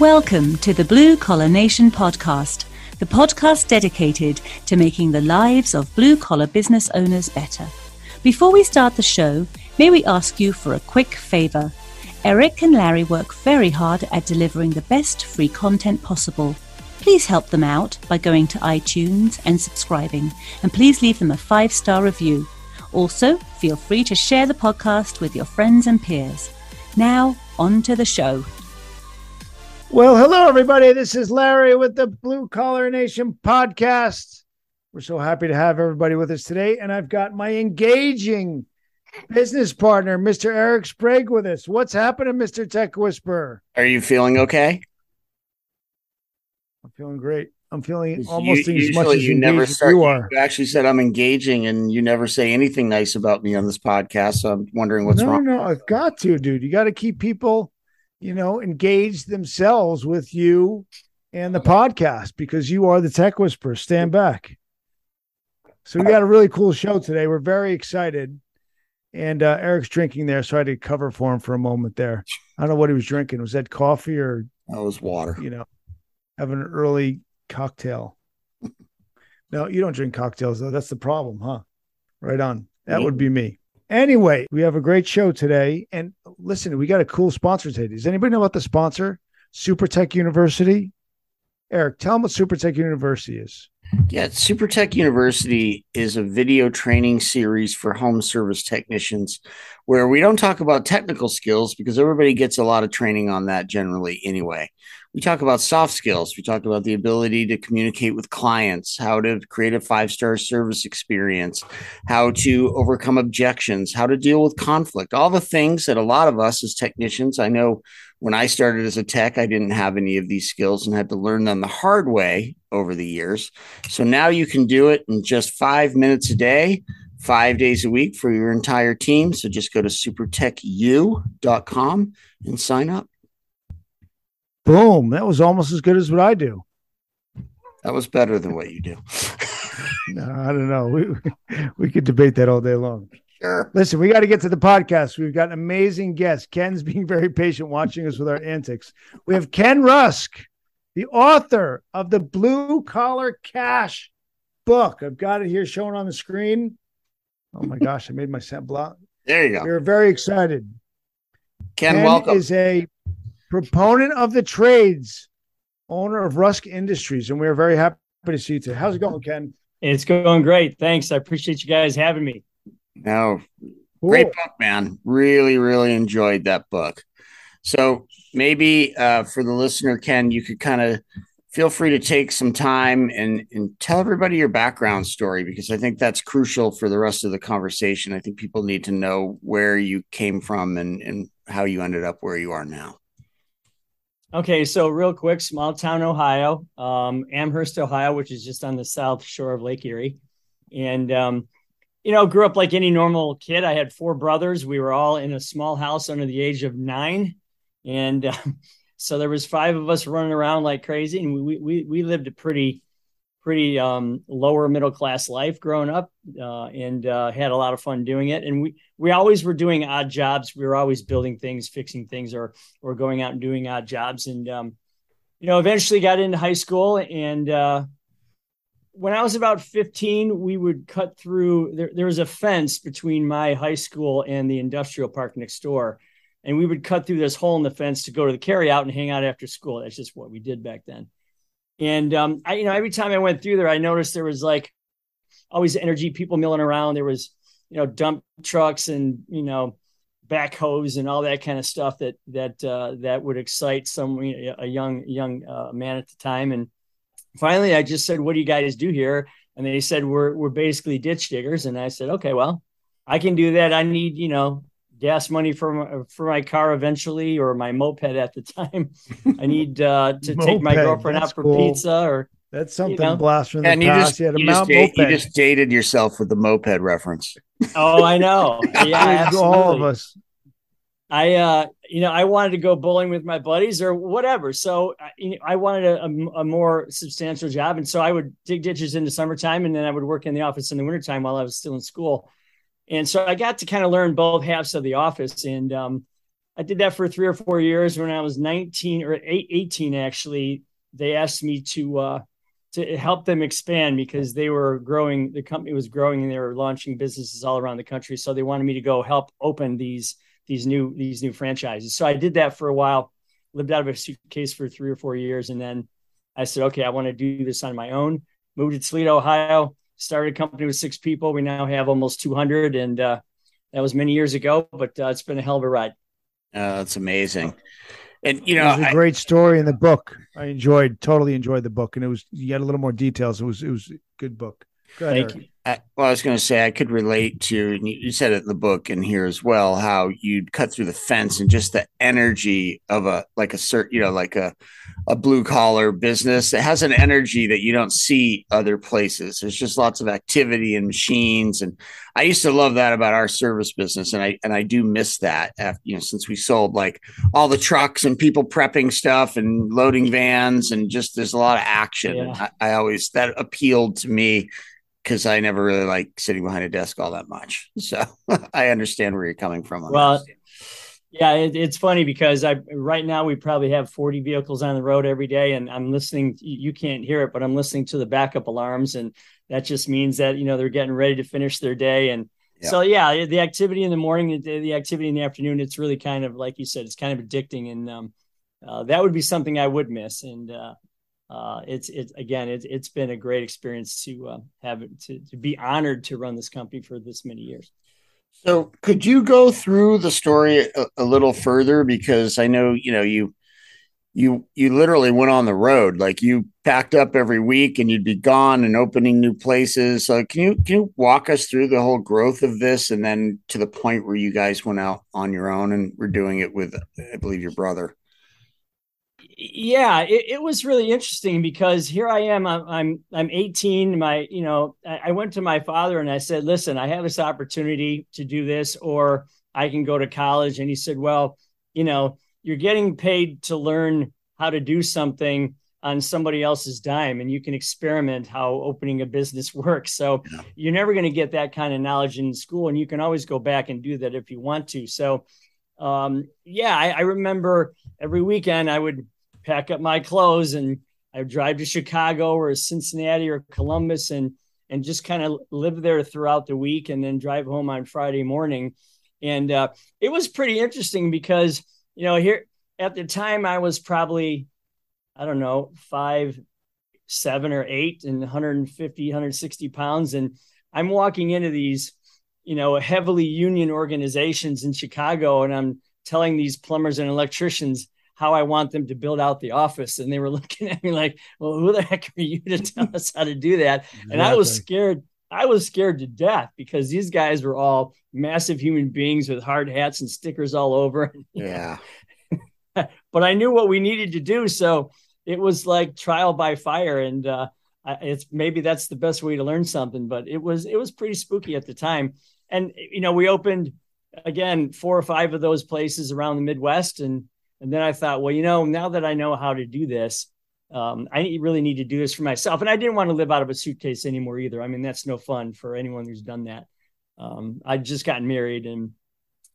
Welcome to the Blue Collar Nation podcast, the podcast dedicated to making the lives of blue collar business owners better. Before we start the show, may we ask you for a quick favor? Eric and Larry work very hard at delivering the best free content possible. Please help them out by going to iTunes and subscribing, and please leave them a five star review. Also, feel free to share the podcast with your friends and peers. Now, on to the show. Well, hello, everybody. This is Larry with the Blue Collar Nation podcast. We're so happy to have everybody with us today. And I've got my engaging business partner, Mr. Eric Sprague, with us. What's happening, Mr. Tech Whisperer? Are you feeling okay? I'm feeling great. I'm feeling almost you, as much as you never start. you are. You actually said I'm engaging, and you never say anything nice about me on this podcast. So I'm wondering what's no, wrong. No, no, I've got to, dude. You got to keep people you know, engage themselves with you and the podcast because you are the tech whisperer. Stand back. So we got a really cool show today. We're very excited. And uh, Eric's drinking there, so I had to cover for him for a moment there. I don't know what he was drinking. Was that coffee or that was water? You know, having an early cocktail. no, you don't drink cocktails though. That's the problem, huh? Right on. That would be me. Anyway, we have a great show today. And listen, we got a cool sponsor today. Does anybody know about the sponsor? Super Tech University? Eric, tell them what Super Tech University is. Yeah, Super Tech University is a video training series for home service technicians where we don't talk about technical skills because everybody gets a lot of training on that generally anyway we talk about soft skills. We talk about the ability to communicate with clients, how to create a five star service experience, how to overcome objections, how to deal with conflict, all the things that a lot of us as technicians, I know when I started as a tech, I didn't have any of these skills and had to learn them the hard way over the years. So now you can do it in just five minutes a day. Five days a week for your entire team. So just go to supertechu.com and sign up. Boom. That was almost as good as what I do. That was better than what you do. no, I don't know. We we could debate that all day long. Sure. Listen, we got to get to the podcast. We've got an amazing guest. Ken's being very patient watching us with our antics. We have Ken Rusk, the author of the Blue Collar Cash book. I've got it here showing on the screen. Oh my gosh, I made my set block. There you go. We're very excited. Ken, Ken welcome. is a proponent of the trades, owner of Rusk Industries, and we're very happy to see you today. How's it going, Ken? It's going great. Thanks. I appreciate you guys having me. No, cool. great book, man. Really, really enjoyed that book. So maybe uh, for the listener, Ken, you could kind of feel free to take some time and, and tell everybody your background story because I think that's crucial for the rest of the conversation. I think people need to know where you came from and, and how you ended up where you are now. Okay, so real quick, small town Ohio, um, Amherst, Ohio, which is just on the south shore of Lake Erie, and um, you know, grew up like any normal kid. I had four brothers. We were all in a small house under the age of nine, and so there was five of us running around like crazy, and we we we lived a pretty pretty um, lower middle class life growing up, uh, and uh, had a lot of fun doing it. And we we always were doing odd jobs. We were always building things, fixing things, or or going out and doing odd jobs. And um, you know, eventually got into high school. And uh, when I was about fifteen, we would cut through. There, there was a fence between my high school and the industrial park next door. And we would cut through this hole in the fence to go to the carry out and hang out after school. That's just what we did back then and um, I, you know, every time I went through there, I noticed there was like always energy people milling around. There was, you know, dump trucks and you know, backhoes and all that kind of stuff that that uh, that would excite some a young young uh, man at the time. And finally, I just said, "What do you guys do here?" And they said, "We're we're basically ditch diggers." And I said, "Okay, well, I can do that. I need you know gas money for my, for my car eventually or my moped at the time. I need uh, to moped, take my girlfriend out for cool. pizza or that's something you know? blast from the and past. You just, you, you, just date, you just dated yourself with the moped reference. Oh, I know. Yeah, all of us. I, uh, you know, I wanted to go bowling with my buddies or whatever. So you know, I wanted a, a, a, more substantial job. And so I would dig ditches in the summertime and then I would work in the office in the wintertime while I was still in school. And so I got to kind of learn both halves of the office. And um, I did that for three or four years. When I was 19 or 18, actually, they asked me to uh, to help them expand because they were growing. The company was growing and they were launching businesses all around the country. So they wanted me to go help open these these new these new franchises. So I did that for a while. Lived out of a suitcase for three or four years, and then I said, okay, I want to do this on my own. Moved to Toledo, Ohio. Started a company with six people. We now have almost 200, and uh, that was many years ago. But uh, it's been a hell of a ride. Uh, that's amazing. And you know, it was a great story in the book. I enjoyed, totally enjoyed the book, and it was you had a little more details. It was it was a good book. Thank you. I, well, I was going to say I could relate to, and you said it in the book and here as well, how you'd cut through the fence and just the energy of a like a certain, you know, like a a blue collar business. It has an energy that you don't see other places. There's just lots of activity and machines, and I used to love that about our service business, and I and I do miss that. After, you know, since we sold like all the trucks and people prepping stuff and loading vans, and just there's a lot of action. Yeah. I, I always that appealed to me because I never really like sitting behind a desk all that much. So I understand where you're coming from. well, yeah, it, it's funny because I right now we probably have 40 vehicles on the road every day, and I'm listening. You can't hear it, but I'm listening to the backup alarms, and that just means that you know they're getting ready to finish their day. And yeah. so yeah, the activity in the morning, the activity in the afternoon, it's really kind of like you said, it's kind of addicting, and um, uh, that would be something I would miss. And uh, uh, it's it's again it's it's been a great experience to uh, have to, to be honored to run this company for this many years. So, could you go through the story a, a, little further because I know you know you you you literally went on the road like you packed up every week and you'd be gone and opening new places. So, can you can you walk us through the whole growth of this and then to the point where you guys went out on your own and were doing it with I believe your brother? Yeah, it, it, was really interesting because here I am. I'm I'm, I'm 18. My you know I, I went to my father and I said, listen, I have this opportunity to do this, or I can go to college. And he said, well, you know, you're getting paid to learn how to do something on somebody else's dime and you can experiment how opening a business works so yeah. you're never going to get that kind of knowledge in school and you can always go back and do that if you want to so um, yeah I, I remember every weekend i would pack up my clothes and I drive to Chicago or Cincinnati or Columbus and and just kind of live there throughout the week and then drive home on Friday morning. And uh, it was pretty interesting because you know here at the time I was probably I don't know five seven or eight and 150 160 pounds and i'm walking into these you know heavily union organizations in chicago and i'm telling these plumbers and electricians how I want them to build out the office. And they were looking at me like, well, who the heck are you to tell us how to do that? Exactly. And I was scared. I was scared to death because these guys were all massive human beings with hard hats and stickers all over. Yeah. but I knew what we needed to do. So it was like trial by fire. And uh, it's maybe that's the best way to learn something, but it was, it was pretty spooky at the time. And, you know, we opened again, four or five of those places around the Midwest and, and then I thought, well, you know, now that I know how to do this, um, I really need to do this for myself. And I didn't want to live out of a suitcase anymore either. I mean, that's no fun for anyone who's done that. Um, I just gotten married, and,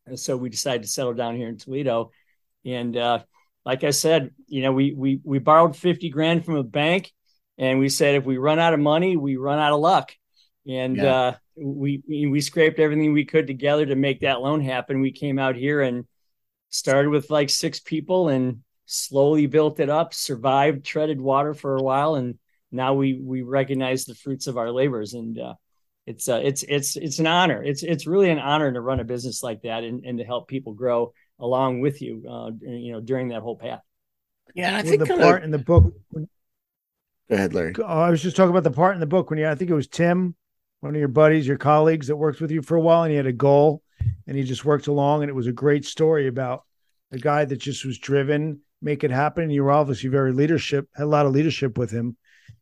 and, so we decided to settle down here in Toledo. And uh, like I said, you know, we we we borrowed fifty grand from a bank, and we said if we run out of money, we run out of luck. And yeah. uh, we we scraped everything we could together to make that loan happen. We came out here and started with like six people and slowly built it up, survived treaded water for a while, and now we we recognize the fruits of our labors. And uh, it's uh, it's it's it's an honor. It's it's really an honor to run a business like that and, and to help people grow along with you, uh, you know, during that whole path. Yeah, I think the part of... in the book. When, Go ahead, Larry. Oh, I was just talking about the part in the book when you, I think it was Tim, one of your buddies, your colleagues that worked with you for a while, and he had a goal and he just worked along. And it was a great story about a guy that just was driven, make it happen. You were obviously very leadership, had a lot of leadership with him.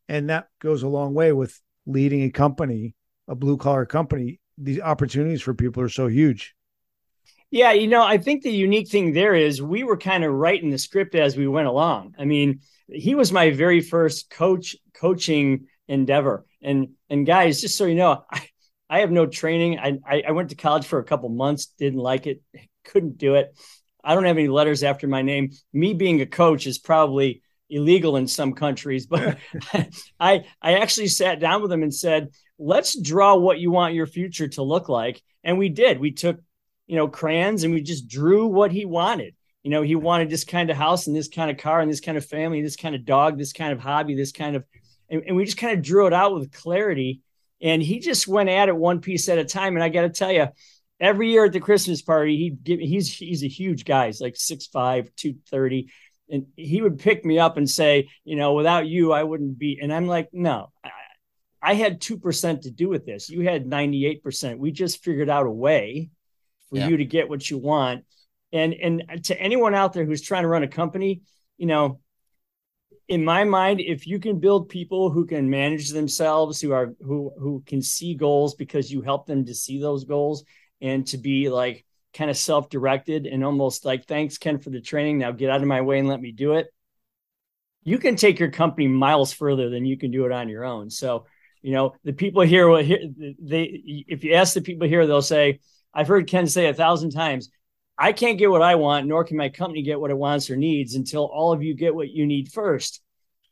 And that goes a long way with leading a company, a blue collar company. These opportunities for people are so huge. Yeah, you know, I think the unique thing there is we were kind of writing the script as we went along. I mean, he was my very first coach coaching endeavor. And and guys, just so you know, I, I have no training. I, I, I went to college for a couple months, didn't like it, couldn't do it. I don't have any letters after my name. Me being a coach is probably illegal in some countries, but I I actually sat down with him and said, "Let's draw what you want your future to look like." And we did. We took, you know, crayons and we just drew what he wanted. You know, he wanted this kind of house and this kind of car and this kind of family, this kind of dog, this kind of hobby, this kind of and, and we just kind of drew it out with clarity. And he just went at it one piece at a time. And I got to tell you, every year at the Christmas party, he'd give he's he's a huge guy. He's like 6'5, 230 and he would pick me up and say, you know, without you, I wouldn't be. And I'm like, no, I, I had 2% to do with this. You had 98%. We just figured out a way for yeah. you to get what you want. And, and to anyone out there who's trying to run a company, you know, in my mind, if you can build people who can manage themselves, who are, who, who can see goals because you help them to see those goals and to be like, kind of self-directed and almost like thanks ken for the training. Now get out of my way and let me do it. You can take your company miles further than you can do it on your own. So you know the people here they if you ask the people here they'll say i've heard ken say a thousand times i can't get what i want nor can my company get what it wants or needs until all of you get what you need first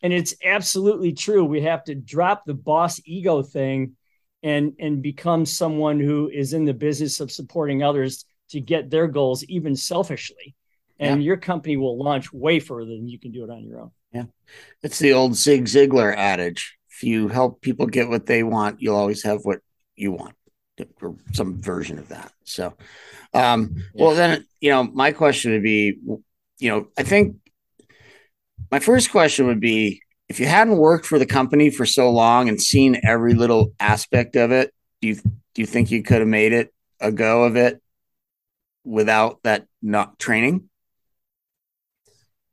and it's absolutely true. We have to drop the boss ego thing and and become someone who is in the business of supporting others to get their goals, even selfishly. And yeah. your company will launch way further than you can do it on your own. Yeah. It's the old Zig Ziglar adage. If you help people get what they want, you'll always have what you want, or some version of that. So, um, yeah. well, then, you know, my question would be, you know, I think my first question would be if you hadn't worked for the company for so long and seen every little aspect of it, do you, do you think you could have made it a go of it without that not training?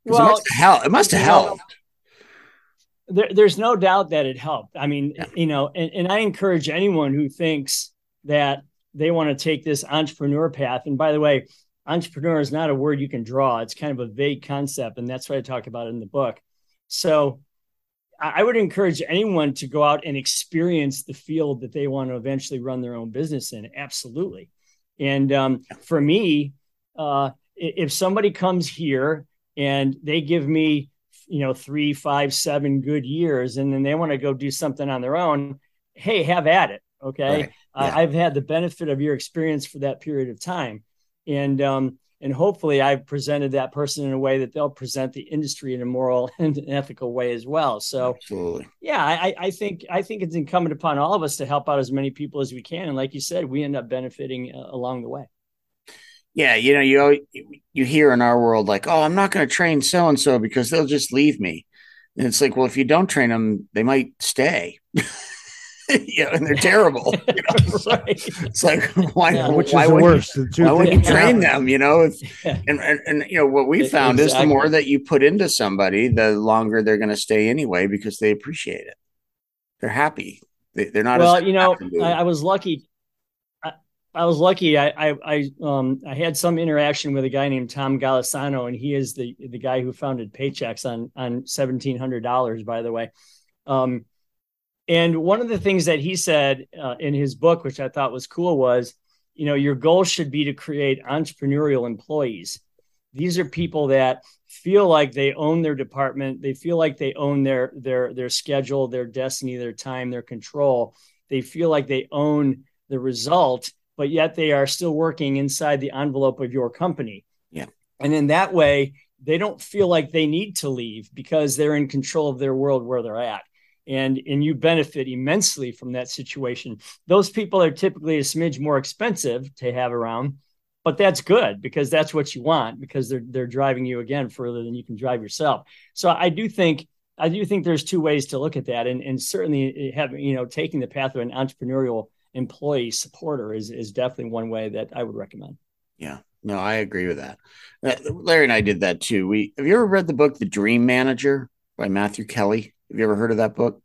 Well, it must have helped. It must have helped. There, there's no doubt that it helped. I mean, yeah. you know, and, and I encourage anyone who thinks that they want to take this entrepreneur path. And by the way, entrepreneur is not a word you can draw. It's kind of a vague concept, and that's what I talk about in the book. So I would encourage anyone to go out and experience the field that they want to eventually run their own business in. Absolutely. And um, for me, uh, if somebody comes here and they give me, you know, three, five, seven good years, and then they want to go do something on their own, hey, have at it. Okay. Right. Yeah. I've had the benefit of your experience for that period of time. And um, and hopefully I've presented that person in a way that they'll present the industry in a moral and an ethical way as well. So Absolutely. yeah, I, I think I think it's incumbent upon all of us to help out as many people as we can. And like you said, we end up benefiting uh, along the way. Yeah, you know, you you hear in our world like, oh, I'm not going to train so and so because they'll just leave me. And it's like, well, if you don't train them, they might stay. you know, and they're terrible. You know? right. It's like why? Yeah. Which why is the worst? You, why would you train them? You know, if, and, and and you know what we found exactly. is the more that you put into somebody, the longer they're going to stay anyway because they appreciate it. They're happy. They, are not. Well, you know, I, I, was lucky. I, I was lucky. I, I, I, um, I had some interaction with a guy named Tom Golisano, and he is the the guy who founded Paychex on on seventeen hundred dollars. By the way, um, and one of the things that he said uh, in his book, which I thought was cool, was, you know, your goal should be to create entrepreneurial employees. These are people that feel like they own their department. They feel like they own their their their schedule, their destiny, their time, their control. They feel like they own the result, but yet they are still working inside the envelope of your company. Yeah. And in that way, they don't feel like they need to leave because they're in control of their world where they're at and and you benefit immensely from that situation. Those people are typically a smidge more expensive to have around but that's good because that's what you want because they're they're driving you again further than you can drive yourself. So i do think i do think there's two ways to look at that. And and certainly having you know taking the path of an entrepreneurial employee supporter is is definitely one way that i would recommend. Yeah. No i agree with that. Uh, larry and i did that too. We have you ever read the book the dream manager by matthew kelly have you ever heard of that book?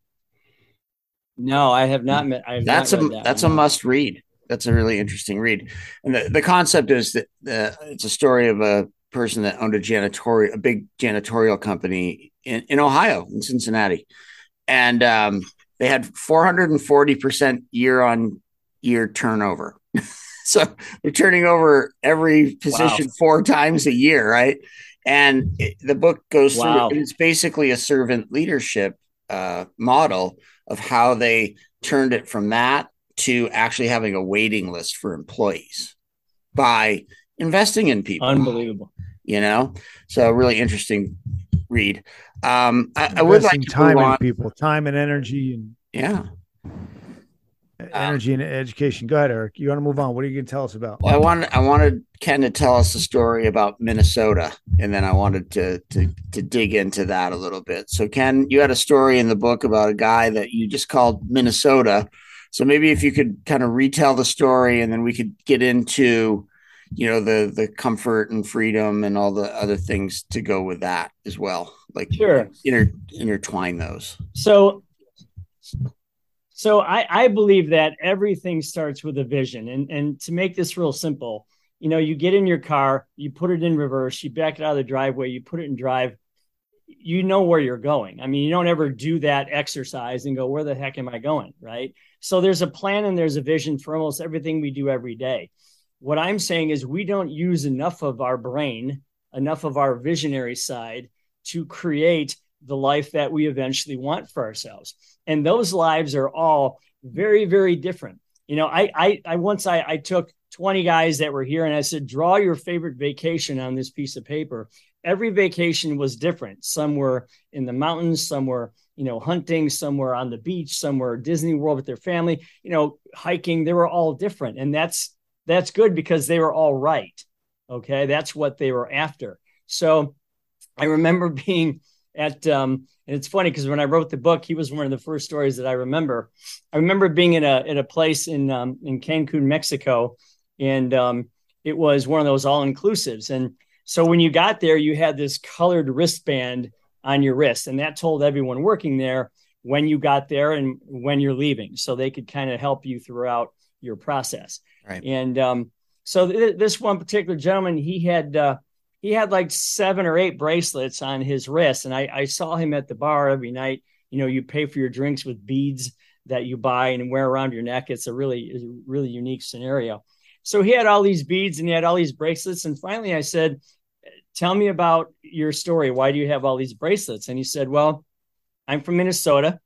No, I have not. Met, have that's not a that that's one. a must read. That's a really interesting read. And the, the concept is that uh, it's a story of a person that owned a janitorial, a big janitorial company in, in Ohio, in Cincinnati, and um, they had 440 percent year on year turnover. so they're turning over every position Wow. four times a year, right? And it, the book goes Wow. through. It's basically a servant leadership uh, model of how they turned it from that to actually having a waiting list for employees by investing in people Unbelievable. you know so really interesting read um i, I would like to time move in on. people, time and energy and yeah Uh, energy and education. Go ahead, Eric. You want to move on? What are you going to tell us about? well i wanted i wanted ken to tell us a story about minnesota and then i wanted to to to dig into that a little bit so ken you had a story in the book about a guy that you just called minnesota so maybe if you could kind of retell the story and then we could get into you know the the comfort and freedom and all the other things to go with that as well like Sure. inter, intertwine those So, so I, I believe that everything starts with a vision. And, and to make this real simple, you know, you get in your car, you put it in reverse, you back it out of the driveway, you put it in drive, you know where you're going. I mean, you don't ever do that exercise and go, where the heck am I going? Right. So there's a plan and there's a vision for almost everything we do every day. What I'm saying is we don't use enough of our brain, enough of our visionary side to create the life that we eventually want for ourselves. And those lives are all very, very different. You know, I I, I once I, I took 20 guys that were here and I said, draw your favorite vacation on this piece of paper. Every vacation was different. Some were in the mountains, some were, you know, hunting, some were on the beach, some were Disney World with their family, you know, hiking. They were all different. And that's that's good because they were all right. Okay. That's what they were after. So I remember being at um and it's funny because when I wrote the book, he was one of the first stories that I remember. I remember being in a in a place in um, in Cancun, Mexico, and um, it was one of those all inclusives. And so when you got there, you had this colored wristband on your wrist, and that told everyone working there when you got there and when you're leaving, so they could kind of help you throughout your process. Right. And um, so th- this one particular gentleman, he had. Uh, he had like seven or eight bracelets on his wrist and I, I saw him at the bar every night. You know you pay for your drinks with beads that you buy and wear around your neck. It's a really really unique scenario. So he had all these beads and he had all these bracelets and finally i said tell me about your story. Why do you have all these bracelets? And he said well i'm from minnesota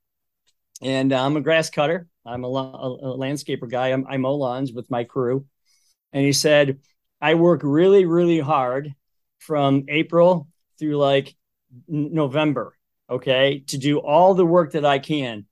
and uh, i'm a grass cutter. I'm a, a, a landscaper guy. I'm, i mow lawns with my crew. And he said i work really really hard from April through like November, okay, to do all the work that I can.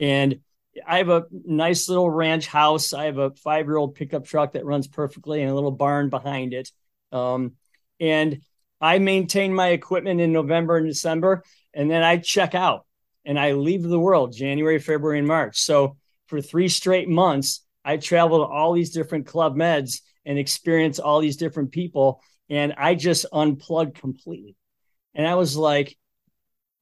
And I have a nice little ranch house. I have a five year old pickup truck that runs perfectly and a little barn behind it. Um, and I maintain my equipment in November and December, and then I check out and I leave the world January, February, and March. So for three straight months, I travel to all these different club meds and experience all these different people and I just unplugged completely. And I was like,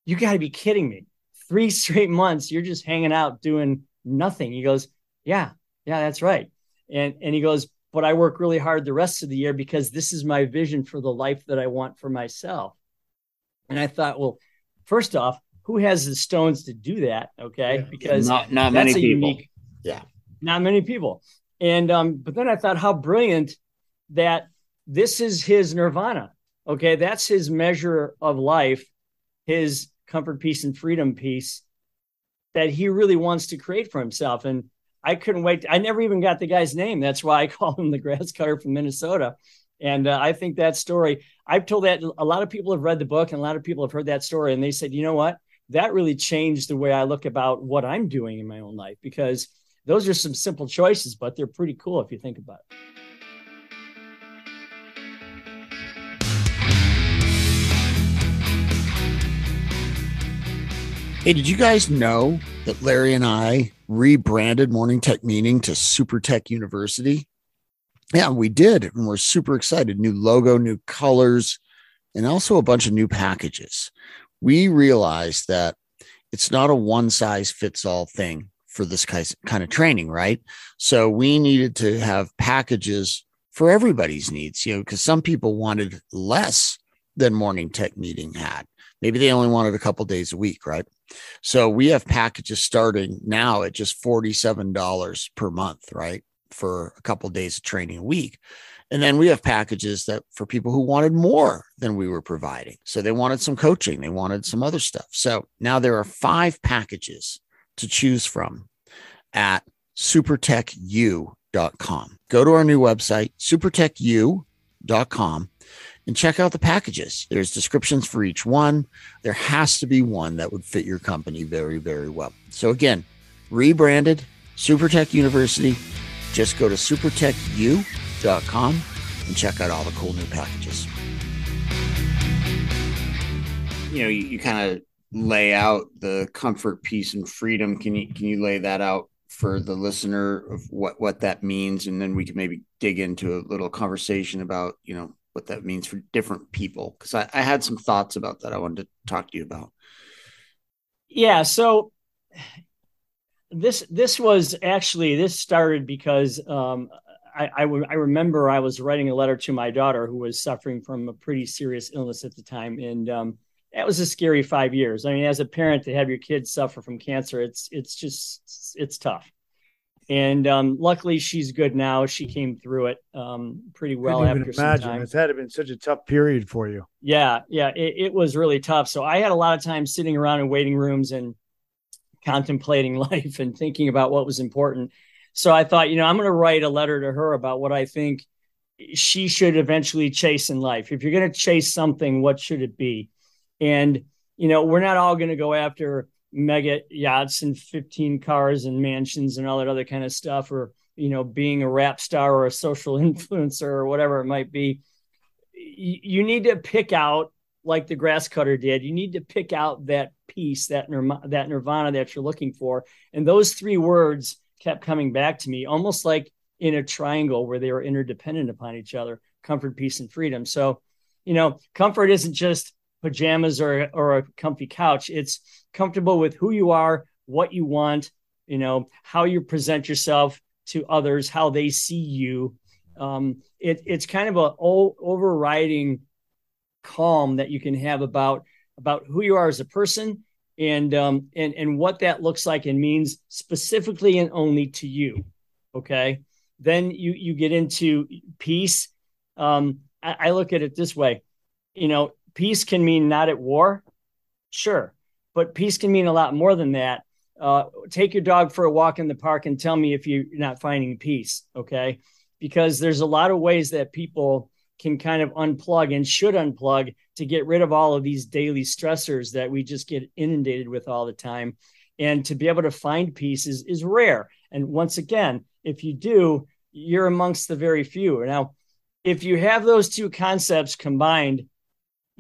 you got to be kidding me. Three straight months, you're just hanging out doing nothing. He goes, Yeah, yeah, that's right. And, and he goes, But I work really hard the rest of the year because this is my vision for the life that I want for myself. And I thought, Well, first off, who has the stones to do that? Okay. Yeah. Because not not that's many a people unique, Yeah. not many people. And, um, but then I thought, how brilliant that this is his nirvana. Okay, that's his measure of life, his comfort, peace, and freedom piece that he really wants to create for himself. And I couldn't wait. I never even got the guy's name. That's why I call him the grass cutter from Minnesota. And uh, I think that story, I've told that a lot of people have read the book and a lot of people have heard that story. And they said, you know what? That really changed the way I look about what I'm doing in my own life because those are some simple choices, but they're pretty cool if you think about it. Hey, did you guys know that Larry and I rebranded Morning Tech Meeting to Super Tech University? Yeah, we did. And we're super excited. New logo, new colors, and also a bunch of new packages. We realized that it's not a one size fits all thing for this kind of training, right? So we needed to have packages for everybody's needs, you know, because some people wanted less than Morning Tech Meeting had. Maybe they only wanted a couple days a week, right? So we have packages starting now at just $47 per month, right? for a couple days of training a week. And then we have packages that for people who wanted more than we were providing. So they wanted some coaching, they wanted some other stuff. So now there are five packages to choose from at supertechu.com. Go to our new website, supertechu.com, and check out the packages. There's descriptions for each one. There has to be one that would fit your company very, very well. So again, rebranded Supertech University. Just go to supertechu.com and check out all the cool new packages. You know, you, you kind of lay out the comfort, peace, and freedom. Can you can you lay that out for the listener of what what that means, and then we can maybe dig into a little conversation about you know what that means for different people because I, I had some thoughts about that I wanted to talk to you about. Yeah, so this this was actually this started because um, I, I, I remember I was writing a letter to my daughter who was suffering from a pretty serious illness at the time, and um, that was a scary five years. I mean, as a parent to have your kids suffer from cancer, it's it's just it's tough. And um, luckily, she's good now. She came through it um, pretty well Couldn't after even some imagine time. it's had to been such a tough period for you. Yeah, yeah, it, it was really tough. So I had a lot of time sitting around in waiting rooms and contemplating life and thinking about what was important. So I thought, you know, I'm going to write a letter to her about what I think she should eventually chase in life. If you're going to chase something, what should it be? And, you know, we're not all going to go after mega yachts and 15 cars and mansions and all that other kind of stuff, or, you know, being a rap star or a social influencer or whatever it might be. You need to pick out, like the grass cutter did, you need to pick out that piece that, that nirvana that you're looking for. And those three words kept coming back to me, almost like in a triangle where they were interdependent upon each other comfort, peace, and freedom. So, you know, comfort isn't just pajamas or, or a comfy couch, it's comfortable with who you are, what you want, you know, how you present yourself to others, how they see you. Um, it, it's kind of a o- overriding calm that you can have about about who you are as a person and um, and and what that looks like and means specifically and only to you. Okay, then you you get into peace. Um, I, I look at it this way, you know, peace can mean not at war, sure, but peace can mean a lot more than that. Uh, take your dog for a walk in the park and tell me if you're not finding peace. Okay, because there's a lot of ways that people can kind of unplug and should unplug to get rid of all of these daily stressors that we just get inundated with all the time. And to be able to find peace is, is rare. And once again, if you do, you're amongst the very few. Now, if you have those two concepts combined,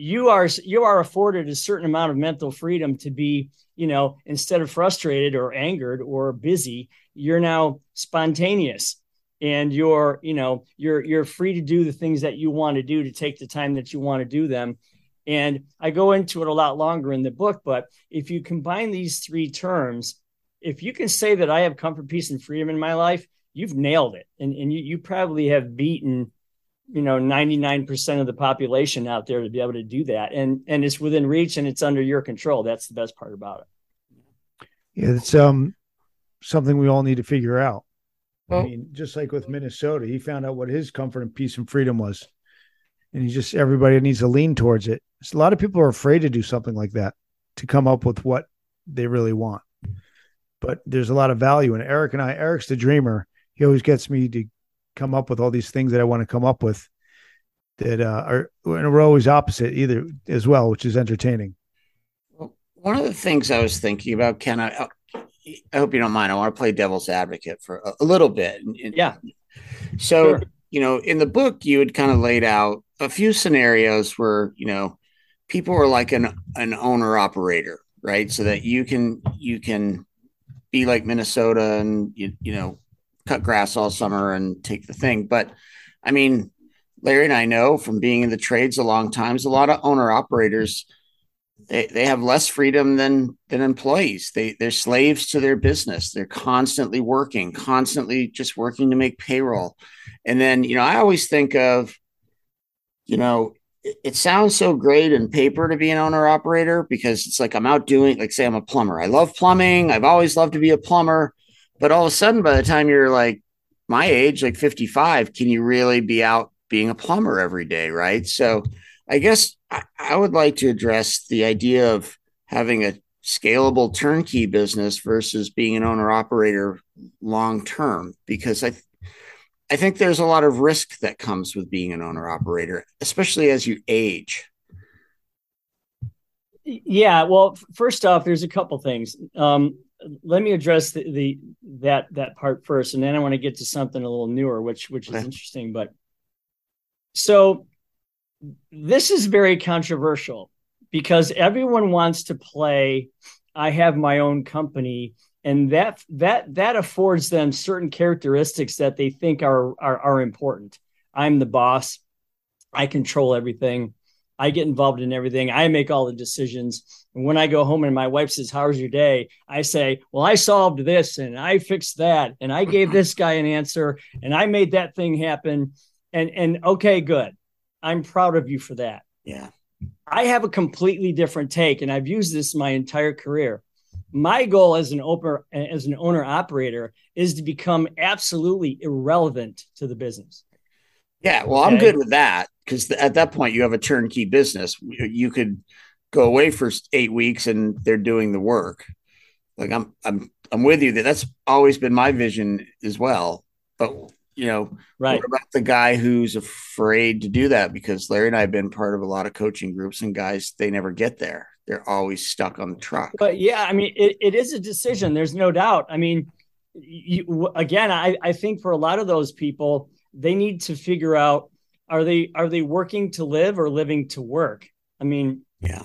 you are you are afforded a certain amount of mental freedom to be, you know, instead of frustrated or angered or busy, you're now spontaneous. And you're you know you're you're free to do the things that you want to do to take the time that you want to do them. And i go into it a lot longer in the book but if you combine these three terms if you can say that i have comfort peace and freedom in my life you've nailed it. And, and you, you probably have beaten you know 99% of the population out there to be able to do that and and it's within reach and it's under your control that's the best part about it Yeah, it's um something we all need to figure out. Well- I mean, just like with Minnesota, he found out what his comfort and peace and freedom was. And he just everybody needs to lean towards it. So a lot of people are afraid to do something like that to come up with what they really want. But there's a lot of value in it. Eric and I, Eric's the dreamer. He always gets me to come up with all these things that I want to come up with that uh, are and we're always opposite either as well, which is entertaining. Well, one of the things I was thinking about, Ken, I, I hope you don't mind. I want to play devil's advocate for a, a little bit. And- and- yeah So, Sure. you know, in the book, you had kind of laid out a few scenarios where, you know, people are like an, an owner operator, right? So that you can, you can be like Minnesota and, you, you know, cut grass all summer and take the thing. But I mean, Larry and I know from being in the trades a long times, a lot of owner operators, they, they have less freedom than than employees. They they're slaves to their business. They're constantly working, constantly just working to make payroll. And then, you know, I always think of, you know, it, it sounds so great in paper to be an owner operator because it's like I'm out doing, like, say, I'm a plumber. I love plumbing. I've always loved to be a plumber. But all of a sudden, by the time you're like my age, like 55, can you really be out being a plumber every day? Right. So I guess I, would like to address the idea of having a scalable turnkey business versus being an owner operator long term because I I think there's a lot of risk that comes with being an owner operator, especially as you age. Yeah, well, first off, there's a couple things. Um, let me address the, the, that that part first, and then I want to get to something a little newer, which which is okay. interesting. But so this is very controversial because everyone wants to play. I have my own company, and that that that affords them certain characteristics that they think are are, are important. I'm the boss. I control everything. I get involved in everything. I make all the decisions. And when I go home and my wife says, How's your day? I say, Well, I solved this and I fixed that. And I gave this guy an answer and I made that thing happen. And and okay, good. I'm proud of you for that. Yeah. I have a completely different take, and I've used this my entire career. My goal as an owner, as an owner operator is to become absolutely irrelevant to the business. Yeah, well, okay? I'm good with that because at that point you have a turnkey business. You could go away for eight weeks and they're doing the work. Like I'm, I'm, I'm with you. That that's always been my vision as well. But you know, right? What about the guy who's afraid to do that? Because Larry and I have been part of a lot of coaching groups, and guys, they never get there. They're always stuck on the truck. But yeah, I mean, it, it is a decision. There's no doubt. I mean, you, again, I, I think for a lot of those people, they need to figure out are they are they working to live or living to work? I mean yeah.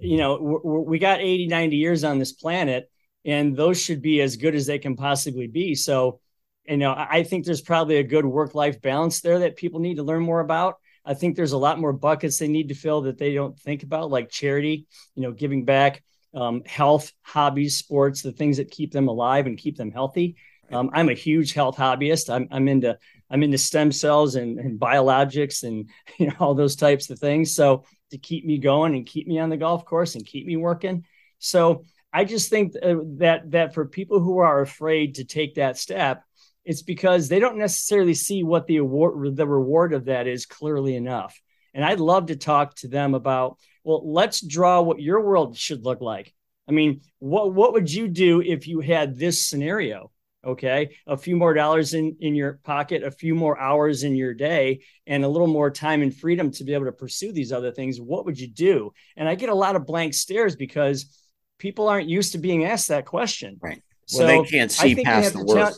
you know we got 80 90 years on this planet and those should be as good as they can possibly be. So you know i think there's probably a good work life balance there that people need to learn more about. I think there's a lot more buckets they need to fill that they don't think about like charity you know giving back um, health hobbies sports the things that keep them alive and keep them healthy. Um, i'm a huge health hobbyist. I'm, I'm into I'm into stem cells and, and biologics and you know all those types of things. So to keep me going and keep me on the golf course and keep me working. So I just think uh, that that for people who are afraid to take that step, it's because they don't necessarily see what the award the reward of that is clearly enough. And I'd love to talk to them about, well, let's draw what your world should look like. I mean, what what would you do if you had this scenario? Okay? A few more dollars in in your pocket a few more hours in your day and a little more time and freedom to be able to pursue these other things what would you do? And i get a lot of blank stares because people aren't used to being asked that question. Right. Well so they can't see past the work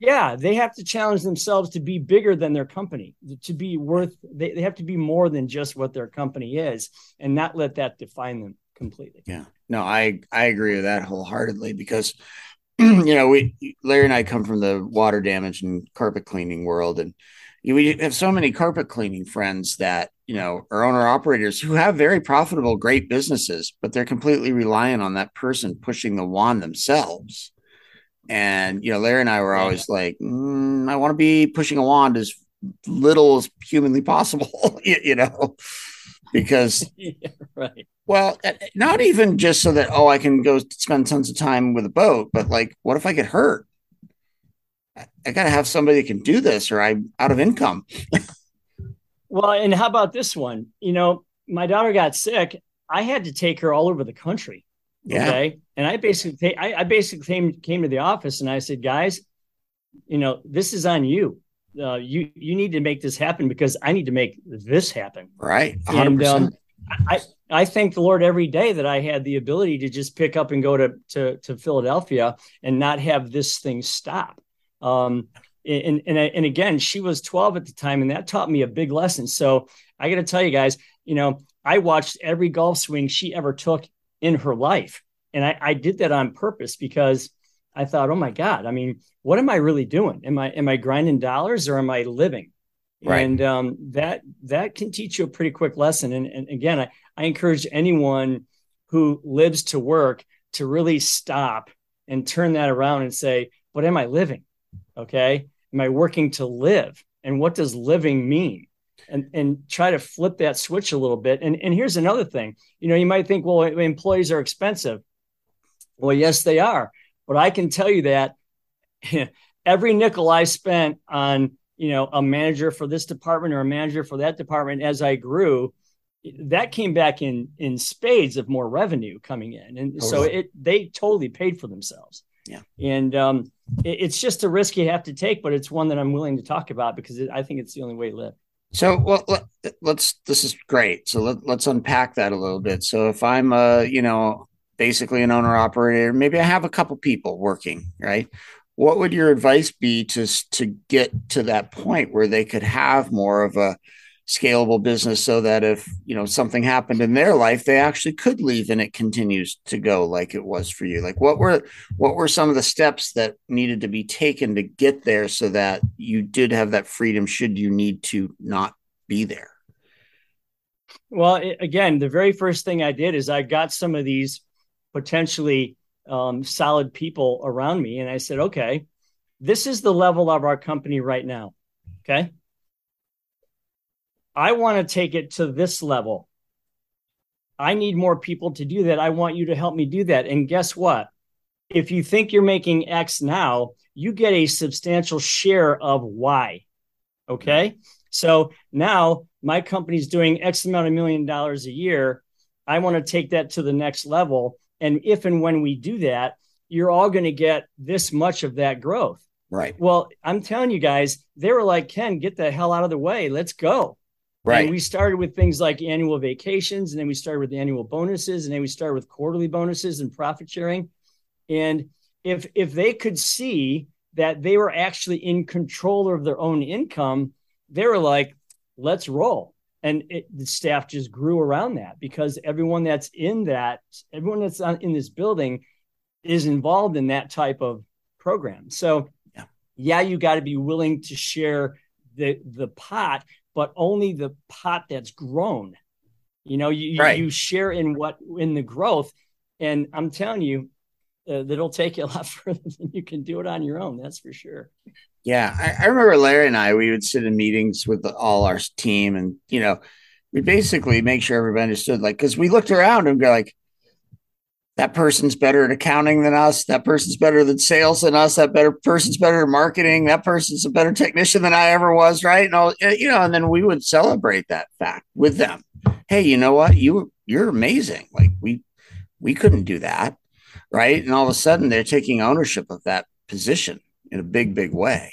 yeah they have to challenge themselves to be bigger than their company to be worth they, they have to be more than just what their company is and not let that define them completely. Yeah. No i i agree with that wholeheartedly because you know, we Larry and I come from the water damage and carpet cleaning world, and we have so many carpet cleaning friends that you know are owner operators who have very profitable, great businesses, but they're completely reliant on that person pushing the wand themselves. And you know, Larry and I were always like, mm, I want to be pushing a wand as little as humanly possible, you know, because yeah, right well, not even just so that oh, I can go spend tons of time with a boat, but like, what if I get hurt? I got to have somebody that can do this, or I'm out of income. well, and how about this one? You know, my daughter got sick. I had to take her all over the country. Yeah. Okay, and I basically, I, I basically came came to the office and I said, guys, you know, this is on you. Uh, you you need to make this happen because I need to make this happen. Right. 100%. And um, I I thank the Lord every day that I had the ability to just pick up and go to to, to Philadelphia and not have this thing stop. Um, and, and and again, she was 12 at the time, and that taught me a big lesson. So I got to tell you guys, you know, I watched every golf swing she ever took in her life, and I, I did that on purpose because I thought, oh my God, I mean, what am I really doing? Am I am I grinding dollars or am I living? Right. And um, that that can teach you a pretty quick lesson. And, and again, I, I encourage anyone who lives to work to really stop and turn that around and say, what am I living? Okay. Am I working to live? And what does living mean? And, and try to flip that switch a little bit. And, and here's another thing. You know, you might think, well, employees are expensive. Well, yes, they are. But I can tell you that every nickel I spent on, you know, a manager for this department or a manager for that department as I grew, that came back in in spades of more revenue coming in. And so it they totally paid for themselves. Yeah. And um, it, it's just a risk you have to take, but it's one that I'm willing to talk about because it, I think it's the only way to live. So, well, let, us This is great. So let, let's unpack that a little bit. So, if I'm a, you know, basically an owner operator, maybe I have a couple people working, right? What would your advice be to to get to that point where they could have more of a scalable business so that if you know something happened in their life they actually could leave and it continues to go like it was for you like what were what were some of the steps that needed to be taken to get there so that you did have that freedom should you need to not be there well again the very first thing i did is i got some of these potentially um, solid people around me and i said okay this is the level of our company right now okay I want to take it to this level. I need more people to do that. I want you to help me do that. And guess what? If you think you're making X now, you get a substantial share of Y. Okay. So now my company's doing X amount of million dollars a year. I want to take that to the next level. And if and when we do that, you're all going to get this much of that growth. Right. Well, I'm telling you guys, they were like, Ken, get the hell out of the way. Let's go. Right. And we started with things like annual vacations, and then we started with annual bonuses, and then we started with quarterly bonuses and profit sharing. And if if they could see that they were actually in control of their own income, they were like, "Let's roll." And it, the staff just grew around that because everyone that's in that, everyone that's on, in this building, is involved in that type of program. So, yeah, yeah you got to be willing to share the the pot but only the pot that's grown. You know, you right. you share in what in the growth, and I'm telling you, uh, that'll take you a lot further than you can do it on your own. That's for sure. Yeah, I, I remember Larry and I. We would sit in meetings with the, all our team, and you know, we basically make sure everybody understood. Like, because we looked around and go like, that person's better at accounting than us. That person's better than sales than us. That better person's better at marketing. That person's a better technician than I ever was. Right. And all, eh, you know, and then we would celebrate that fact with them. Hey, you know what? You, you're amazing. Like we, we couldn't do that. Right. And all of a sudden they're taking ownership of that position in a big, big way.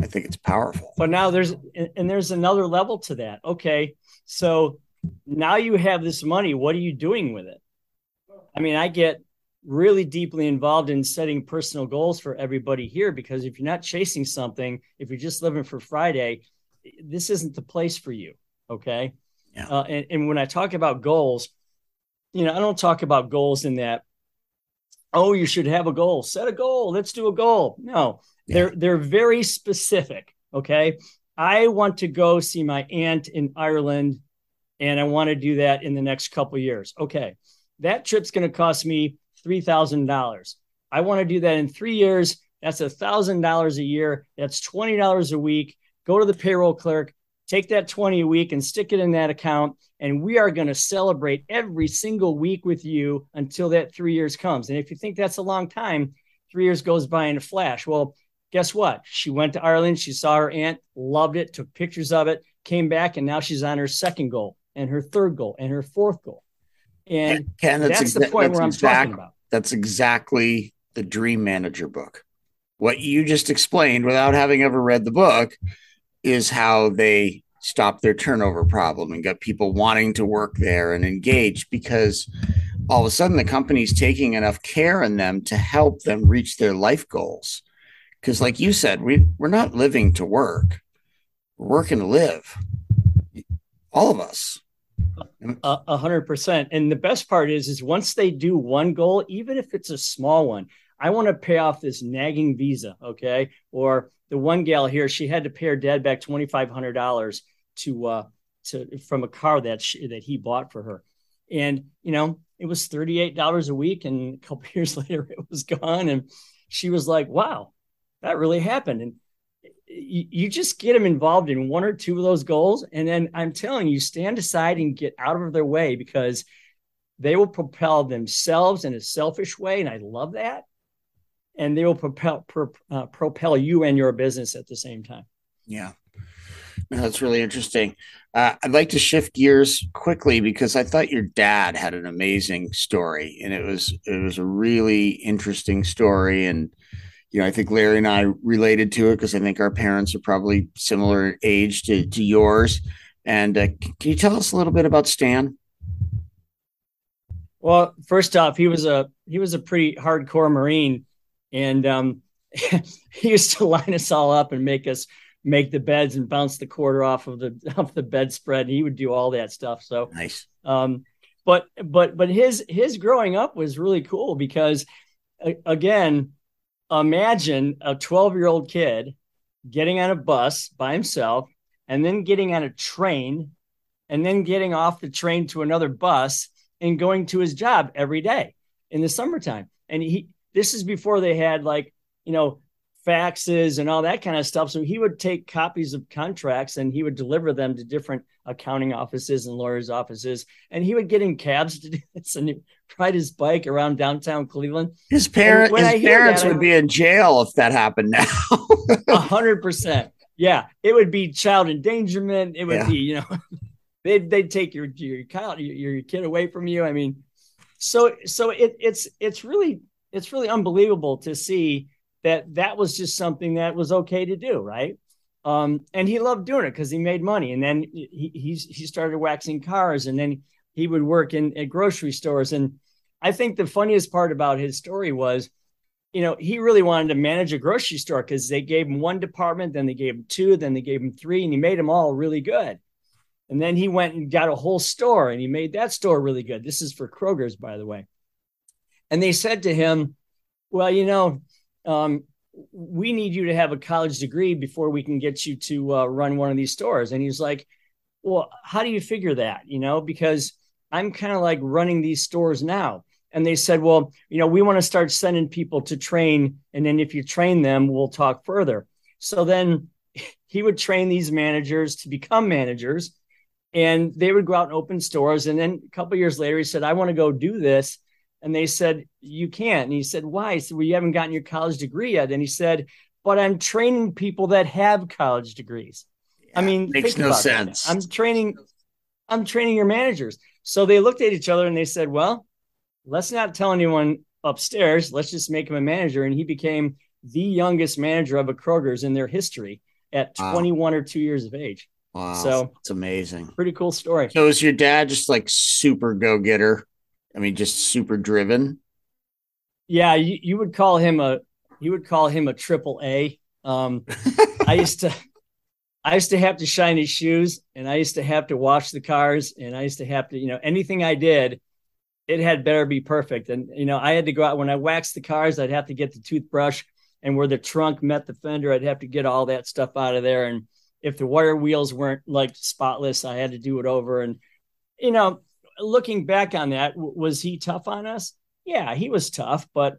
I think it's powerful. But now there's, and there's another level to that. Okay. So now you have this money. What are you doing with it? I mean, I get really deeply involved in setting personal goals for everybody here because if you're not chasing something, if you're just living for Friday, this isn't the place for you. Okay. Yeah. Uh, and, and when I talk about goals, you know, I don't talk about goals in that, oh, you should have a goal, set a goal, let's do a goal. No, they're they're very specific. Okay. I want to go see my aunt in Ireland and I want to do that in the next couple years. Okay that trip's going to cost me $3,000. I want to do that in three years. That's $1,000 a year. That's $20 a week. Go to the payroll clerk, take that 20 a week and stick it in that account. And we are going to celebrate every single week with you until that three years comes. And if you think that's a long time, three years goes by in a flash. Well, guess what? She went to Ireland. She saw her aunt, loved it, took pictures of it, came back, and now she's on her second goal and her third goal and her fourth goal. And Ken, that's, that's exa- the point where I'm exact, talking about. That's exactly the Dream Manager book. What you just explained without having ever read the book is how they stop their turnover problem and got people wanting to work there and engage because all of a sudden the company's taking enough care in them to help them reach their life goals. Because, like you said, we, we're not living to work, we're working to live. All of us. A hundred percent. And the best part is, is once they do one goal, even if it's a small one, I want to pay off this nagging visa. Okay. Or the one gal here, she had to pay her dad back $2,500 to, uh, to, from a car that she, that he bought for her. And, you know, it was $38 a week. And a couple years later, it was gone. And she was like, wow, that really happened. And you, just get them involved in one or two of those goals. And then I'm telling you, stand aside and get out of their way because they will propel themselves in a selfish way. And I love that. and they will propel pro, uh, propel you and your business at the same time. Yeah, no, that's really interesting. Uh, I'd like to shift gears quickly because I thought your dad had an amazing story, and it was it was a really interesting story, and you know I think Larry and I related to it because I think our parents are probably similar age to to yours. And uh, can you tell us a little bit about Stan? Well, first off, he was a he was a pretty hardcore Marine, and um, he used to line us all up and make us make the beds and bounce the quarter off of the off the bedspread. He would do all that stuff. So nice. Um, but but but his his growing up was really cool because again, imagine a 12 year old kid getting on a bus by himself and then getting on a train and then getting off the train to another bus and going to his job every day in the summertime. And he, this is before they had like, you know, faxes and all that kind of stuff. So he would take copies of contracts and he would deliver them to different accounting offices and lawyers' offices. And he would get in cabs to do this and ride his bike around downtown Cleveland. His, parent, his parents that, would be in jail if that happened now. A hundred percent. Yeah. It would be child endangerment. It would yeah. be, you know, they'd they'd take your your child your, your kid away from you. I mean, so so it, it's it's really it's really unbelievable to see that that was just something that was okay to do, right? Um, and he loved doing it because he made money. And then he he's, he started waxing cars, and then he would work in at grocery stores. And I think the funniest part about his story was, you know, he really wanted to manage a grocery store because they gave him one department, then they gave him two, then they gave him three, and he made them all really good. And then he went and got a whole store and he made that store really good. This is for Kroger's, by the way. And they said to him, Well, you know, um, we need you to have a college degree before we can get you to uh, run one of these stores. And he's like, Well, how do you figure that? You know, because I'm kind of like running these stores now. And they said, Well, you know, we want to start sending people to train. And then if you train them, we'll talk further. So then he would train these managers to become managers and they would go out and open stores. And then a couple years later, he said, I want to go do this. And they said, You can't. And he said, Why? He said, Well, you haven't gotten your college degree yet. And he said, But I'm training people that have college degrees. Yeah, I mean, makes no sense. That. I'm training, I'm training your managers. So they looked at each other and they said, Well, let's not tell anyone upstairs. Let's just make him a manager. And he became the youngest manager of a Kroger's in their history at 21 or two years of age. Wow. So it's amazing. Pretty cool story. So is your dad just like super go getter? I mean, just super driven. Yeah, you, you would call him a you would call him a triple A. Um, I used to I used to have to shine his shoes and I used to have to wash the cars and I used to have to, you know, anything I did, it had better be perfect. And, you know, I had to go out when I waxed the cars, I'd have to get the toothbrush and where the trunk met the fender, I'd have to get all that stuff out of there. And if the wire wheels weren't like spotless, I had to do it over. And, you know, looking back on that, w- was he tough on us? Yeah, he was tough, but,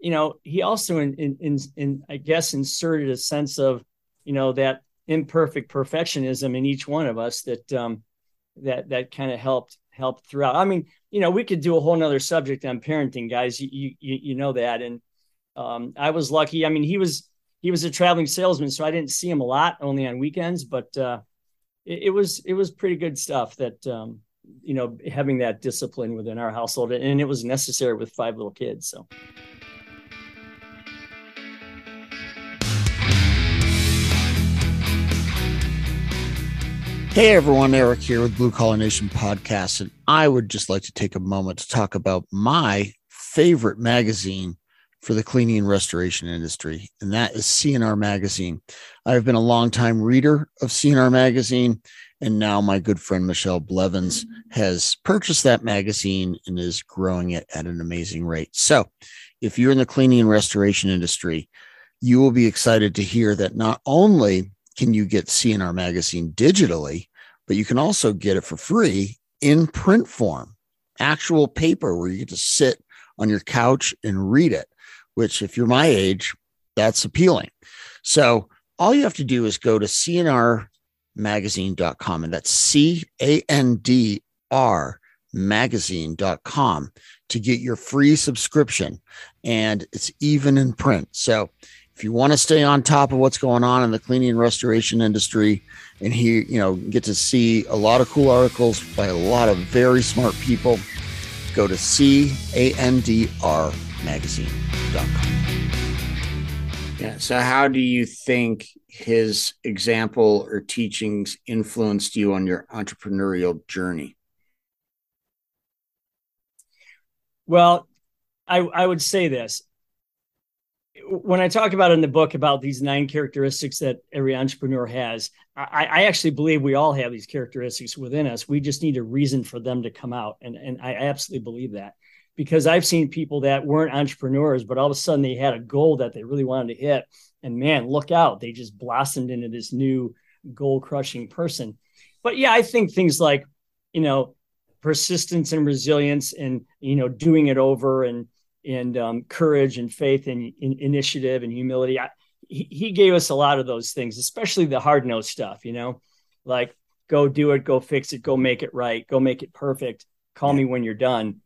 you know, he also, in, in, in, in I guess, inserted a sense of, you know, that imperfect perfectionism in each one of us that, um, that, that kind of helped, helped throughout. I mean, you know, we could do a whole nother subject on parenting guys. You, you, you know that. And, um, I was lucky. I mean, he was, he was a traveling salesman, so I didn't see him a lot, only on weekends. But uh, it, it, was it was pretty good stuff. That um, you know, having that discipline within our household, and it was necessary with five little kids. So. Hey everyone, Eric here with Blue Collar Nation podcast, and I would just like to take a moment to talk about my favorite magazine for the cleaning and restoration industry, and that is CNR Magazine. I've been a longtime reader of CNR Magazine, and now my good friend Michelle Blevins has purchased that magazine and is growing it at an amazing rate. So, if you're in the cleaning and restoration industry, you will be excited to hear that not only can you get CNR Magazine digitally, but you can also get it for free in print form, actual paper where you get to sit on your couch and read it which, if you're my age, that's appealing. So all you have to do is go to cnrmagazine.com, and that's C A N D R magazine.com to get your free subscription. And it's even in print. So if you want to stay on top of what's going on in the cleaning and restoration industry and here, you know, get to see a lot of cool articles by a lot of very smart people, go to candrmagazine.com. Yeah. So, how do you think his example or teachings influenced you on your entrepreneurial journey? Well, I, I would say this. When I talk about in the book about these nine characteristics that every entrepreneur has, I, I, actually believe we all have these characteristics within us. We just need a reason for them to come out. And, and I absolutely believe that because I've seen people that weren't entrepreneurs, but all of a sudden they had a goal that they really wanted to hit. And man, look out, they just blossomed into this new goal crushing person. But yeah, I think things like, you know, persistence and resilience and, you know, doing it over and, and um, courage and faith and, and initiative and humility. I, he, he gave us a lot of those things, especially the hard nosed stuff, you know, like go do it, go fix it, go make it right, go make it perfect. Call yeah. me when you're done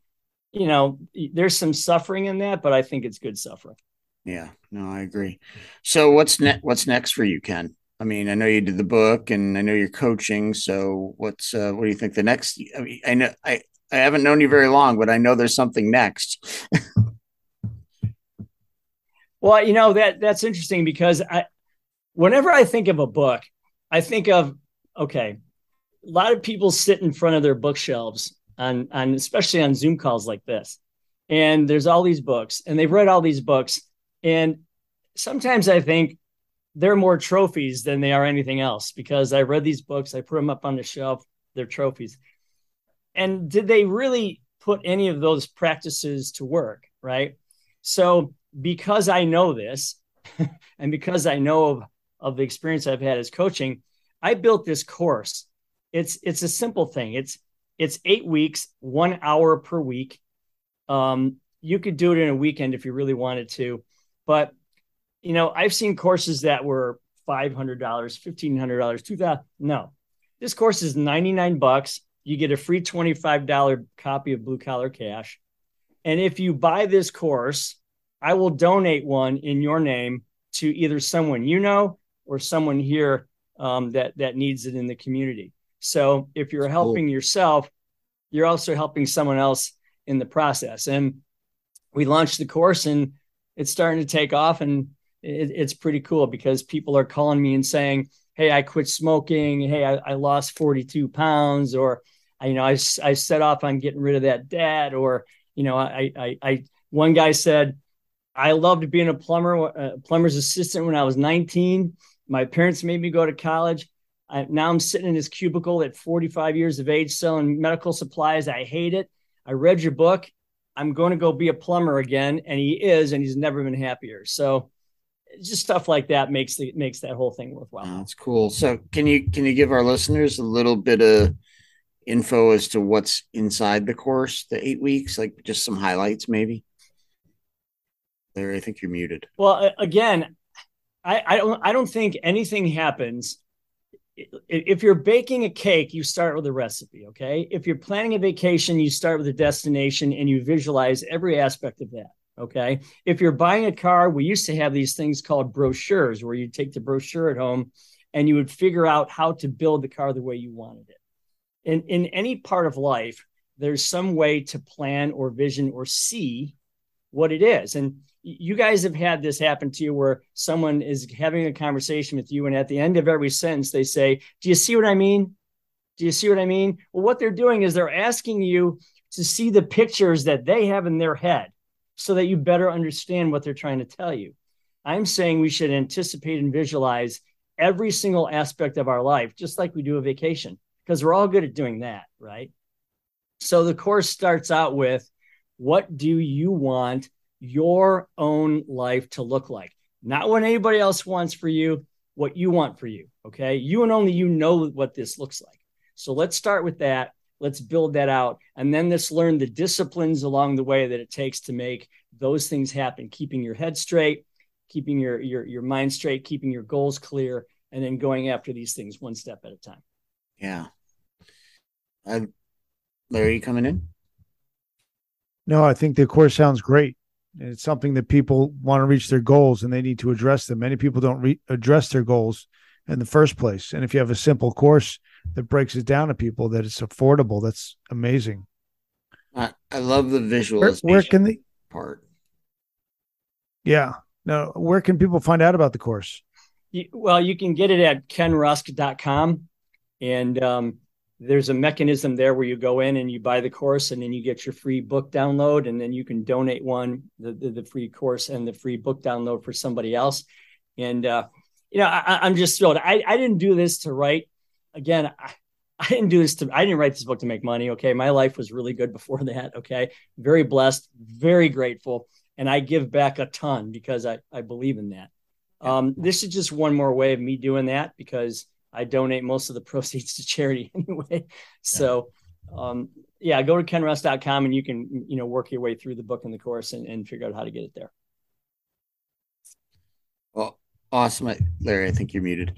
you know, there's some suffering in that, but I think it's good suffering. Yeah, no, I agree. So what's next? What's next for you, Ken? I mean, I know you did the book, and I know you're coaching. So what's uh, what do you think the next? I, mean, I know I I haven't known you very long, but I know there's something next. well, you know that that's interesting because I, whenever I think of a book, I think of okay, a lot of people sit in front of their bookshelves on on especially on Zoom calls like this. And there's all these books, and they've read all these books, and sometimes I think they're more trophies than they are anything else because I read these books, I put them up on the shelf, they're trophies. And did they really put any of those practices to work? Right. So, because I know this, and because I know of, of the experience I've had as coaching, I built this course. It's it's a simple thing. It's it's eight weeks, one hour per week. Um, you could do it in a weekend if you really wanted to, but you know, I've seen courses that were five hundred dollars, fifteen hundred dollars, two thousand. No, this course is ninety nine bucks. You get a free twenty five dollar copy of Blue Collar Cash, and if you buy this course, I will donate one in your name to either someone you know or someone here um, that that needs it in the community. So if you're helping cool. yourself, you're also helping someone else in the process. And we launched the course and it's starting to take off and it, it's pretty cool because people are calling me and saying, Hey, I quit smoking. Hey, I, I lost 42 pounds or, you know, I, I set off on getting rid of that debt or, you know, I, I, I, one guy said, I loved being a plumber, a plumber's assistant when I was 19. My parents made me go to college. I, now I'm sitting in this cubicle at 45 years of age selling medical supplies. I hate it. I read your book. I'm going to go be a plumber again, and he is, and he's never been happier. So, just stuff like that makes the makes that whole thing worthwhile. That's cool. So, can you can you give our listeners a little bit of info as to what's inside the course, the eight weeks, like just some highlights, maybe? Larry, I think you're muted. Well, again, I, I don't I don't think anything happens if you're baking a cake, you start with a recipe. Okay. If you're planning a vacation, you start with a destination and you visualize every aspect of that. Okay. If you're buying a car, we used to have these things called brochures where you take the brochure at home and you would figure out how to build the car the way you wanted it. In, in any part of life, there's some way to plan or vision or see what it is. And you guys have had this happen to you where someone is having a conversation with you and at the end of every sentence they say do you see what i mean? Do you see what i mean? Well what they're doing is they're asking you to see the pictures that they have in their head so that you better understand what they're trying to tell you. I'm saying we should anticipate and visualize every single aspect of our life just like we do a vacation because we're all good at doing that right? So the course starts out with what do you want your own life to look like, not what anybody else wants for you, what you want for you. Okay. You and only you know what this looks like. So let's start with that. Let's build that out. And then let's learn the disciplines along the way that it takes to make those things happen, keeping your head straight, keeping your, your, your mind straight, keeping your goals clear, and then going after these things one step at a time. Yeah. I Larry, coming in? No, I think the course sounds great. It's something that people want to reach their goals and they need to address them. Many people don't re- address their goals in the first place. And if you have a simple course that breaks it down to people that it's affordable, that's amazing. I, I love the Where, visualization where can they? part. Yeah. Now, where can people find out about the course? You, well, you can get it at kenrusk.com. And um, there's a mechanism there where you go in and you buy the course and then you get your free book download and then you can donate one, the, the, the free course and the free book download for somebody else. And, uh, you know, I, am just thrilled. I, I didn't do this to write. Again, I, I didn't do this to, I didn't write this book to make money. Okay. My life was really good before that. Okay. Very blessed, very grateful. And I give back a ton because I, I believe in that. Um, this is just one more way of me doing that because I donate most of the proceeds to charity anyway. So, um, yeah, go to kenrusk.com and you can, you know, work your way through the book and the course and, and figure out how to get it there. Well, awesome. Larry, I think you're muted.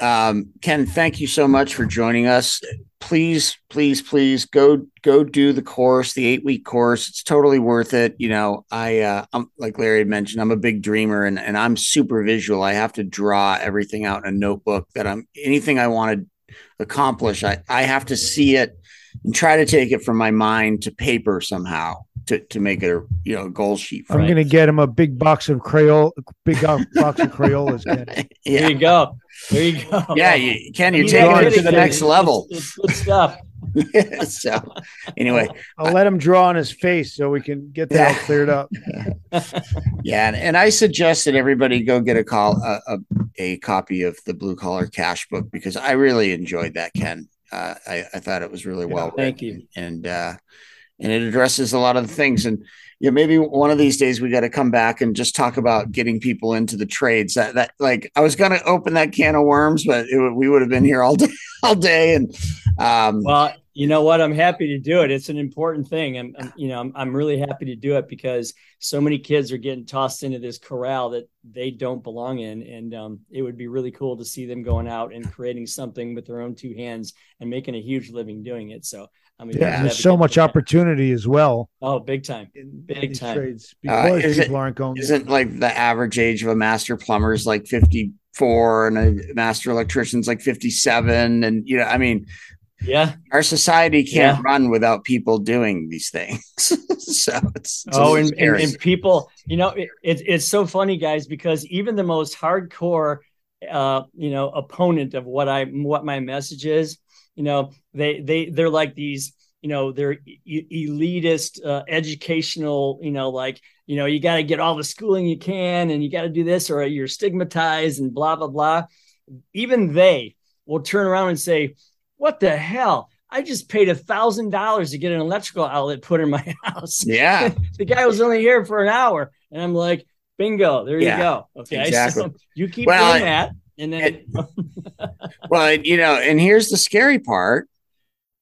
Um, Ken, thank you so much for joining us. Please, please, please go go do the course, the eight week course. It's totally worth it. You know, I uh, I'm like Larry had mentioned, I'm a big dreamer and and I'm super visual. I have to draw everything out in a notebook that I'm anything I want to accomplish. I I have to see it and try to take it from my mind to paper somehow to, to make it a you know goal sheet. I'm going to get him a big box of Crayola, big box of Crayolas. yeah. There you go. There you go. Yeah, you, Ken, you're taking it to the next level. It's, it's good stuff. yeah, so anyway, I'll, I'll let him draw on his face so we can get that yeah. cleared up. yeah, and, and, I suggest that everybody go get a call a, a, a, copy of the Blue Collar Cash book because I really enjoyed that, Ken. Uh, I, I thought it was really well. Yeah, thank you. And uh, and it addresses a lot of the things. And yeah, maybe one of these days we got to come back and just talk about getting people into the trades. That that like I was going to open that can of worms, but it, we would have been here all day, all day. And um, well, you know what? I'm happy to do it. It's an important thing. I'm you know, I'm, I'm really happy to do it because so many kids are getting tossed into this corral that they don't belong in. And um, it would be really cool to see them going out and creating something with their own two hands and making a huge living doing it. So I mean, yeah, there's so much opportunity as well. Oh, big time, big in time. Trades because uh, people it, aren't going. Isn't like the average age of a master plumber is like 54, and a master electrician's like 57, and you know, I mean, yeah, our society can't yeah. run without people doing these things. so it's, it's oh, and, and, and, people, you know, it, it, it's so funny, guys, because even the most hardcore, uh, you know, opponent of what I what my message is you know they they they're like these you know they're e- elitist uh, educational you know like you know you got to get all the schooling you can and you got to do this or you're stigmatized and blah blah blah even they will turn around and say what the hell I just paid a thousand dollars to get an electrical outlet put in my house. Yeah. the guy was only here for an hour. And I'm like, bingo, there yeah, you go. Okay. Exactly. So you keep well, doing that. And then, it, well, you know, and here's the scary part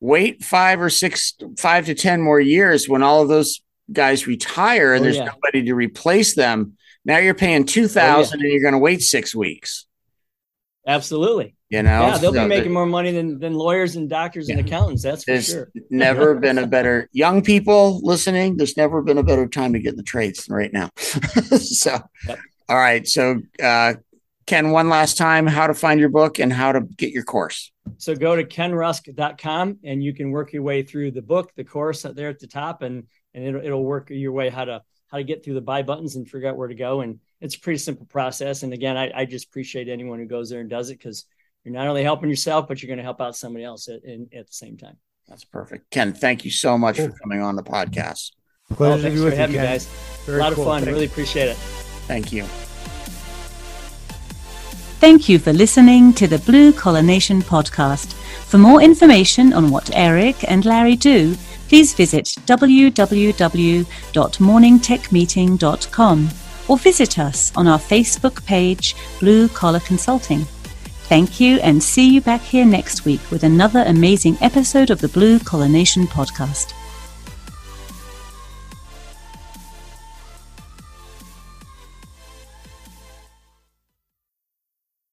wait five or six, five to 10 more years when all of those guys retire and oh, there's yeah. nobody to replace them. Now you're paying 2000 oh, yeah. and you're going to wait six weeks. Absolutely. You know, yeah, they'll so be making more money than, than lawyers and doctors yeah. and accountants. That's for there's sure. never been a better young people listening. There's never been a better time to get in the trades than right now. so, yep. all right. So, uh, Ken, one last time, how to find your book and how to get your course. So go to kenrusk.com and you can work your way through the book, the course there at the top, and and it'll, it'll work your way how to how to get through the buy buttons and figure out where to go. And it's a pretty simple process. And again, I, I just appreciate anyone who goes there and does it because you're not only helping yourself, but you're going to help out somebody else at, in, at the same time. That's perfect. Ken, thank you so much cool. for coming on the podcast. Pleasure oh, thanks for having you, guys. Very a lot cool. of fun. Thank really appreciate it. Thank you. Thank you for listening to the Blue Collar Nation podcast. For more information on what Eric and Larry do, please visit www.morningtechmeeting.com or visit us on our Facebook page, Blue Collar Consulting. Thank you and see you back here next week with another amazing episode of the Blue Collar Nation podcast.